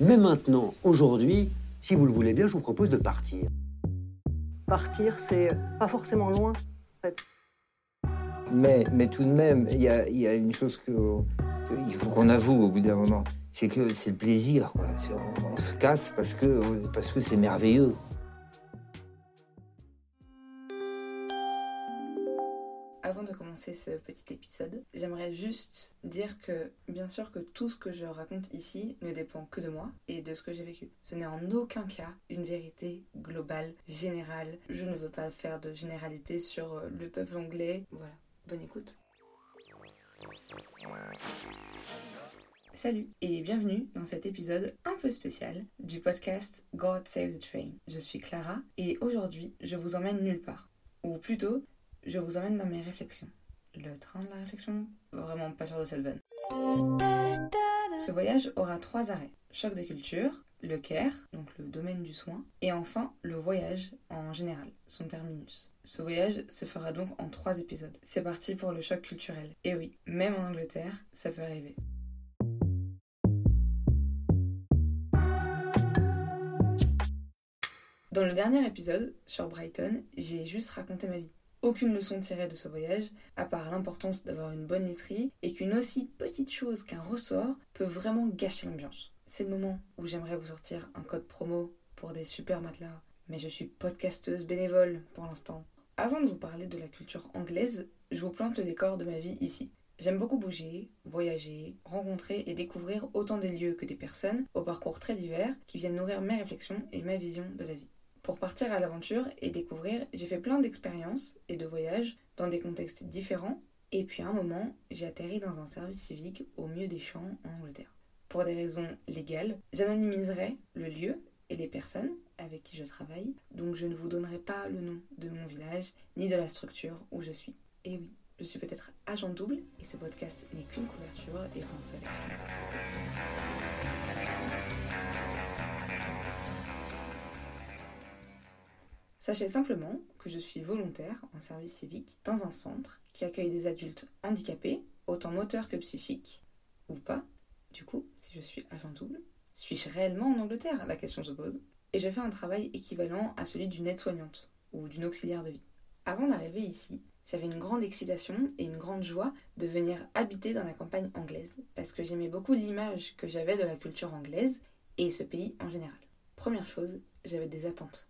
Mais maintenant, aujourd'hui, si vous le voulez bien, je vous propose de partir. Partir, c'est pas forcément loin, en fait. Mais, mais tout de même, il y a, y a, une chose que, il faut qu'on avoue au bout d'un moment, c'est que c'est le plaisir. Quoi. On, on, se casse parce que parce que c'est merveilleux. Avant de commencer ce petit épisode, j'aimerais juste dire que bien sûr que tout ce que je raconte ici ne dépend que de moi et de ce que j'ai vécu. Ce n'est en aucun cas une vérité globale, générale. Je ne veux pas faire de généralité sur le peuple anglais. Voilà, bonne écoute. Salut et bienvenue dans cet épisode un peu spécial du podcast God Save the Train. Je suis Clara et aujourd'hui je vous emmène nulle part. Ou plutôt, je vous emmène dans mes réflexions. Le train de la réflexion Vraiment pas sûr de cette. Ce voyage aura trois arrêts. Choc des cultures, le Caire, donc le domaine du soin, et enfin le voyage en général, son terminus. Ce voyage se fera donc en trois épisodes. C'est parti pour le choc culturel. Et oui, même en Angleterre, ça peut arriver. Dans le dernier épisode, sur Brighton, j'ai juste raconté ma vie. Aucune leçon tirée de ce voyage, à part l'importance d'avoir une bonne literie et qu'une aussi petite chose qu'un ressort peut vraiment gâcher l'ambiance. C'est le moment où j'aimerais vous sortir un code promo pour des super matelas, mais je suis podcasteuse bénévole pour l'instant. Avant de vous parler de la culture anglaise, je vous plante le décor de ma vie ici. J'aime beaucoup bouger, voyager, rencontrer et découvrir autant des lieux que des personnes au parcours très divers qui viennent nourrir mes réflexions et ma vision de la vie. Pour partir à l'aventure et découvrir, j'ai fait plein d'expériences et de voyages dans des contextes différents. Et puis à un moment, j'ai atterri dans un service civique au milieu des champs en Angleterre. Pour des raisons légales, j'anonymiserai le lieu et les personnes avec qui je travaille, donc je ne vous donnerai pas le nom de mon village ni de la structure où je suis. Et oui, je suis peut-être agent double et ce podcast n'est qu'une couverture et français. Sachez simplement que je suis volontaire en service civique dans un centre qui accueille des adultes handicapés, autant moteurs que psychiques, ou pas. Du coup, si je suis agent double, suis-je réellement en Angleterre? La question se pose. Et je fais un travail équivalent à celui d'une aide-soignante ou d'une auxiliaire de vie. Avant d'arriver ici, j'avais une grande excitation et une grande joie de venir habiter dans la campagne anglaise parce que j'aimais beaucoup l'image que j'avais de la culture anglaise et ce pays en général. Première chose, j'avais des attentes.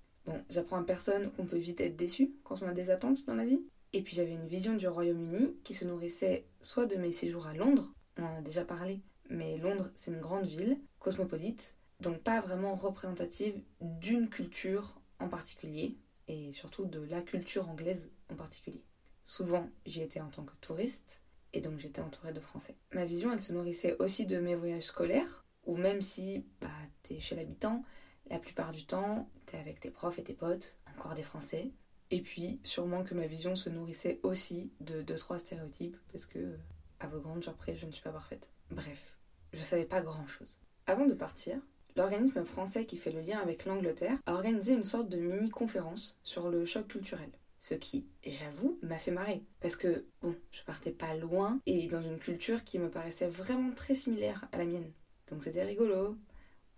J'apprends à personne qu'on peut vite être déçu quand on a des attentes dans la vie. Et puis j'avais une vision du Royaume-Uni qui se nourrissait soit de mes séjours à Londres, on en a déjà parlé, mais Londres c'est une grande ville, cosmopolite, donc pas vraiment représentative d'une culture en particulier, et surtout de la culture anglaise en particulier. Souvent j'y étais en tant que touriste, et donc j'étais entourée de Français. Ma vision elle se nourrissait aussi de mes voyages scolaires, où même si bah, t'es chez l'habitant, la plupart du temps, t'es avec tes profs et tes potes, encore des Français. Et puis, sûrement que ma vision se nourrissait aussi de deux, trois stéréotypes, parce que, à vos grandes surprises, je ne suis pas parfaite. Bref, je savais pas grand chose. Avant de partir, l'organisme français qui fait le lien avec l'Angleterre a organisé une sorte de mini-conférence sur le choc culturel. Ce qui, j'avoue, m'a fait marrer. Parce que, bon, je partais pas loin et dans une culture qui me paraissait vraiment très similaire à la mienne. Donc c'était rigolo,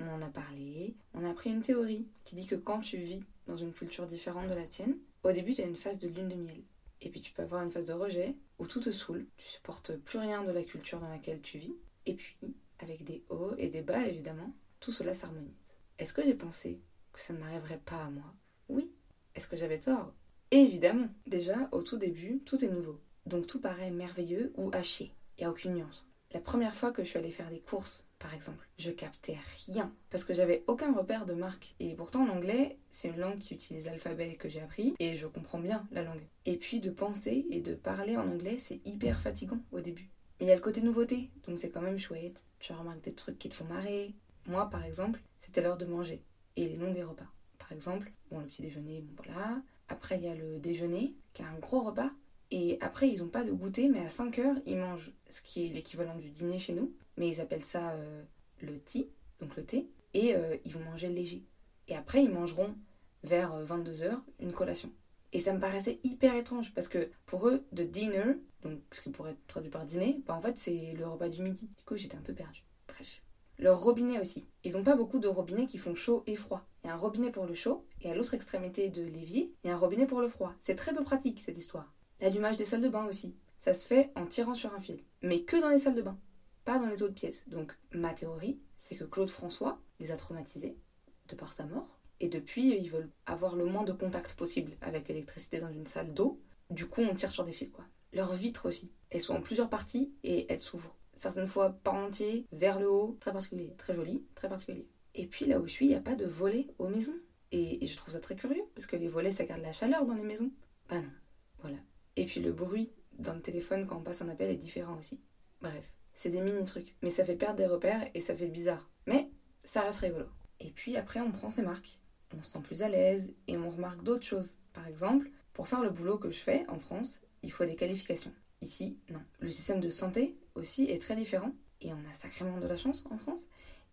on en a parlé, on a pris une théorie qui dit que quand tu vis dans une culture différente de la tienne, au début tu as une phase de lune de miel. Et puis tu peux avoir une phase de rejet où tout te saoule, tu supportes plus rien de la culture dans laquelle tu vis. Et puis, avec des hauts et des bas évidemment, tout cela s'harmonise. Est-ce que j'ai pensé que ça ne m'arriverait pas à moi? Oui. Est-ce que j'avais tort? Évidemment. Déjà, au tout début, tout est nouveau. Donc tout paraît merveilleux ou haché. Il n'y a aucune nuance. La première fois que je suis allée faire des courses par exemple. Je captais rien parce que j'avais aucun repère de marque. Et pourtant, l'anglais, c'est une langue qui utilise l'alphabet que j'ai appris et je comprends bien la langue. Et puis, de penser et de parler en anglais, c'est hyper fatigant au début. Mais il y a le côté nouveauté, donc c'est quand même chouette. Tu remarques des trucs qui te font marrer. Moi, par exemple, c'était l'heure de manger et les noms des repas. Par exemple, bon, le petit déjeuner, bon voilà. Après, il y a le déjeuner, qui est un gros repas. Et après, ils n'ont pas de goûter, mais à 5 heures, ils mangent ce qui est l'équivalent du dîner chez nous mais ils appellent ça euh, le tea, donc le thé, et euh, ils vont manger léger. Et après, ils mangeront vers 22h euh, une collation. Et ça me paraissait hyper étrange parce que pour eux, de dinner, donc ce qui pourrait être traduit par dîner, bah en fait c'est le repas du midi. Du coup, j'étais un peu perdue. Bref. Leur robinet aussi. Ils n'ont pas beaucoup de robinets qui font chaud et froid. Il y a un robinet pour le chaud, et à l'autre extrémité de l'évier, il y a un robinet pour le froid. C'est très peu pratique cette histoire. L'allumage des salles de bain aussi. Ça se fait en tirant sur un fil. Mais que dans les salles de bain, pas dans les autres pièces. Donc ma théorie, c'est que Claude François les a traumatisés de par sa mort. Et depuis, ils veulent avoir le moins de contact possible avec l'électricité dans une salle d'eau. Du coup, on tire sur des fils, quoi. Leurs vitres aussi. Elles sont en plusieurs parties et elles s'ouvrent certaines fois pas entier, vers le haut, très particulier, très joli, très particulier. Et puis là où je suis, il n'y a pas de volets aux maisons. Et, je trouve ça très curieux, parce que les volets, ça garde la chaleur dans les maisons. Bah non, voilà. Et puis le bruit dans le téléphone quand on passe un appel est différent aussi. Bref, c'est des mini trucs, mais ça fait perdre des repères et ça fait bizarre. Mais ça reste rigolo. Et puis après, on prend ses marques. On se sent plus à l'aise et on remarque d'autres choses. Par exemple, pour faire le boulot que je fais en France, il faut des qualifications. Ici, non. Le système de santé aussi est très différent et on a sacrément de la chance en France.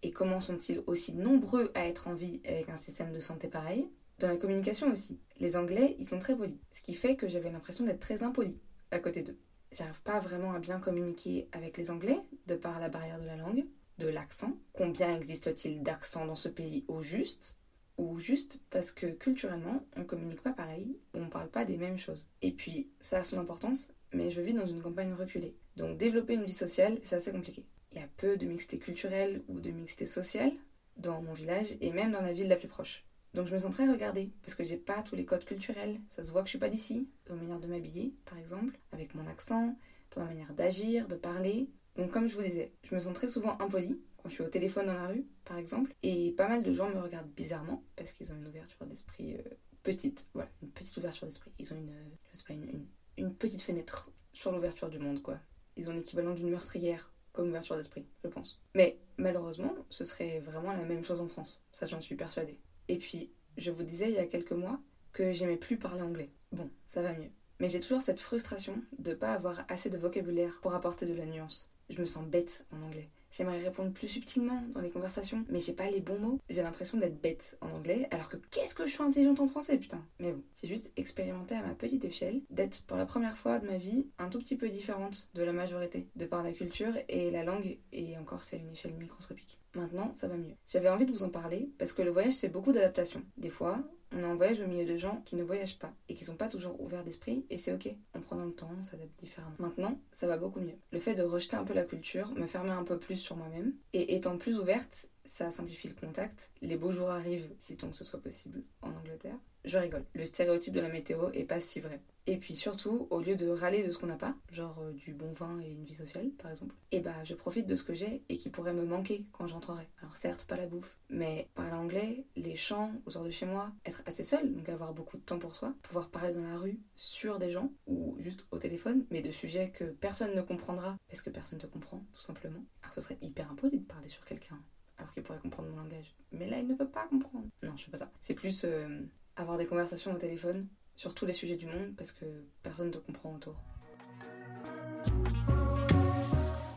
Et comment sont-ils aussi nombreux à être en vie avec un système de santé pareil? Dans la communication aussi. Les Anglais, ils sont très polis. Ce qui fait que j'avais l'impression d'être très impoli à côté d'eux. J'arrive pas vraiment à bien communiquer avec les Anglais de par la barrière de la langue, de l'accent. Combien existe-t-il d'accents dans ce pays au juste? Ou juste parce que culturellement, on communique pas pareil, on parle pas des mêmes choses. Et puis, ça a son importance, mais je vis dans une campagne reculée. Donc développer une vie sociale, c'est assez compliqué. Il y a peu de mixité culturelle ou de mixité sociale dans mon village et même dans la ville la plus proche. Donc je me sens très regardée parce que j'ai pas tous les codes culturels. Ça se voit que je suis pas d'ici, dans ma manière de m'habiller par exemple, avec mon accent, dans ma manière d'agir, de parler. Donc comme je vous disais, je me sens très souvent impolie quand je suis au téléphone dans la rue par exemple et pas mal de gens me regardent bizarrement parce qu'ils ont une ouverture d'esprit euh, petite. Voilà, une petite ouverture d'esprit. Ils ont une, je sais pas, une, une petite fenêtre sur l'ouverture du monde quoi. Ils ont l'équivalent d'une meurtrière comme ouverture d'esprit, je pense. Mais malheureusement, ce serait vraiment la même chose en France. Ça, j'en suis persuadée. Et puis, je vous disais il y a quelques mois que j'aimais plus parler anglais. Bon, ça va mieux. Mais j'ai toujours cette frustration de pas avoir assez de vocabulaire pour apporter de la nuance. Je me sens bête en anglais. J'aimerais répondre plus subtilement dans les conversations, mais j'ai pas les bons mots. J'ai l'impression d'être bête en anglais, alors que qu'est-ce que je suis intelligente en français, putain. Mais bon, c'est juste expérimenter à ma petite échelle, d'être pour la première fois de ma vie un tout petit peu différente de la majorité, de par la culture et la langue, et encore c'est à une échelle microscopique. Maintenant, ça va mieux. J'avais envie de vous en parler parce que le voyage c'est beaucoup d'adaptation. Des fois, on est en voyage au milieu de gens qui ne voyagent pas et qui sont pas toujours ouverts d'esprit et c'est ok. En prenant le temps, on s'adapte différemment. Maintenant, ça va beaucoup mieux. Le fait de rejeter un peu la culture, me fermer un peu plus sur moi-même et étant plus ouverte, ça simplifie le contact. Les beaux jours arrivent, si tant que ce soit possible, en Angleterre. Je rigole. Le stéréotype de la météo est pas si vrai. Et puis surtout, au lieu de râler de ce qu'on n'a pas, genre euh, du bon vin et une vie sociale par exemple, eh bah je profite de ce que j'ai et qui pourrait me manquer quand j'entrerai. Alors certes, pas la bouffe, mais parler anglais, les chants autour de chez moi, être assez seul, donc avoir beaucoup de temps pour soi, pouvoir parler dans la rue sur des gens ou juste au téléphone, mais de sujets que personne ne comprendra parce que personne te comprend tout simplement. Alors ce serait hyper impoli de parler sur quelqu'un alors qu'il pourrait comprendre mon langage. Mais là, il ne peut pas comprendre. Non, je fais pas ça. C'est plus euh, avoir des conversations au téléphone sur tous les sujets du monde parce que personne ne te comprend autour.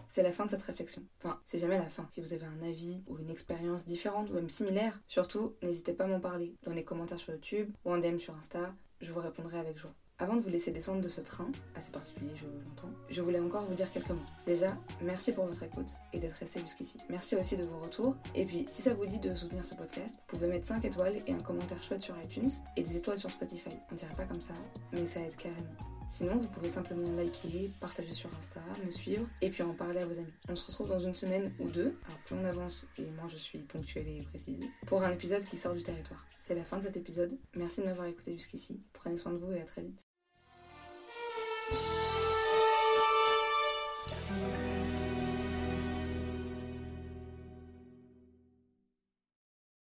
C'est la fin de cette réflexion. Enfin, c'est jamais la fin. Si vous avez un avis ou une expérience différente ou même similaire, surtout, n'hésitez pas à m'en parler dans les commentaires sur YouTube ou en DM sur Insta. Je vous répondrai avec joie. Avant de vous laisser descendre de ce train, assez particulier je l'entends, je voulais encore vous dire quelques mots. Déjà, merci pour votre écoute et d'être resté jusqu'ici. Merci aussi de vos retours. Et puis, si ça vous dit de soutenir ce podcast, vous pouvez mettre 5 étoiles et un commentaire chouette sur iTunes et des étoiles sur Spotify. On dirait pas comme ça, mais ça aide carrément. Sinon, vous pouvez simplement liker, partager sur Insta, me suivre et puis en parler à vos amis. On se retrouve dans une semaine ou deux, alors plus on avance et moi je suis ponctuelle et précise, pour un épisode qui sort du territoire. C'est la fin de cet épisode. Merci de m'avoir écouté jusqu'ici. Prenez soin de vous et à très vite. Bye.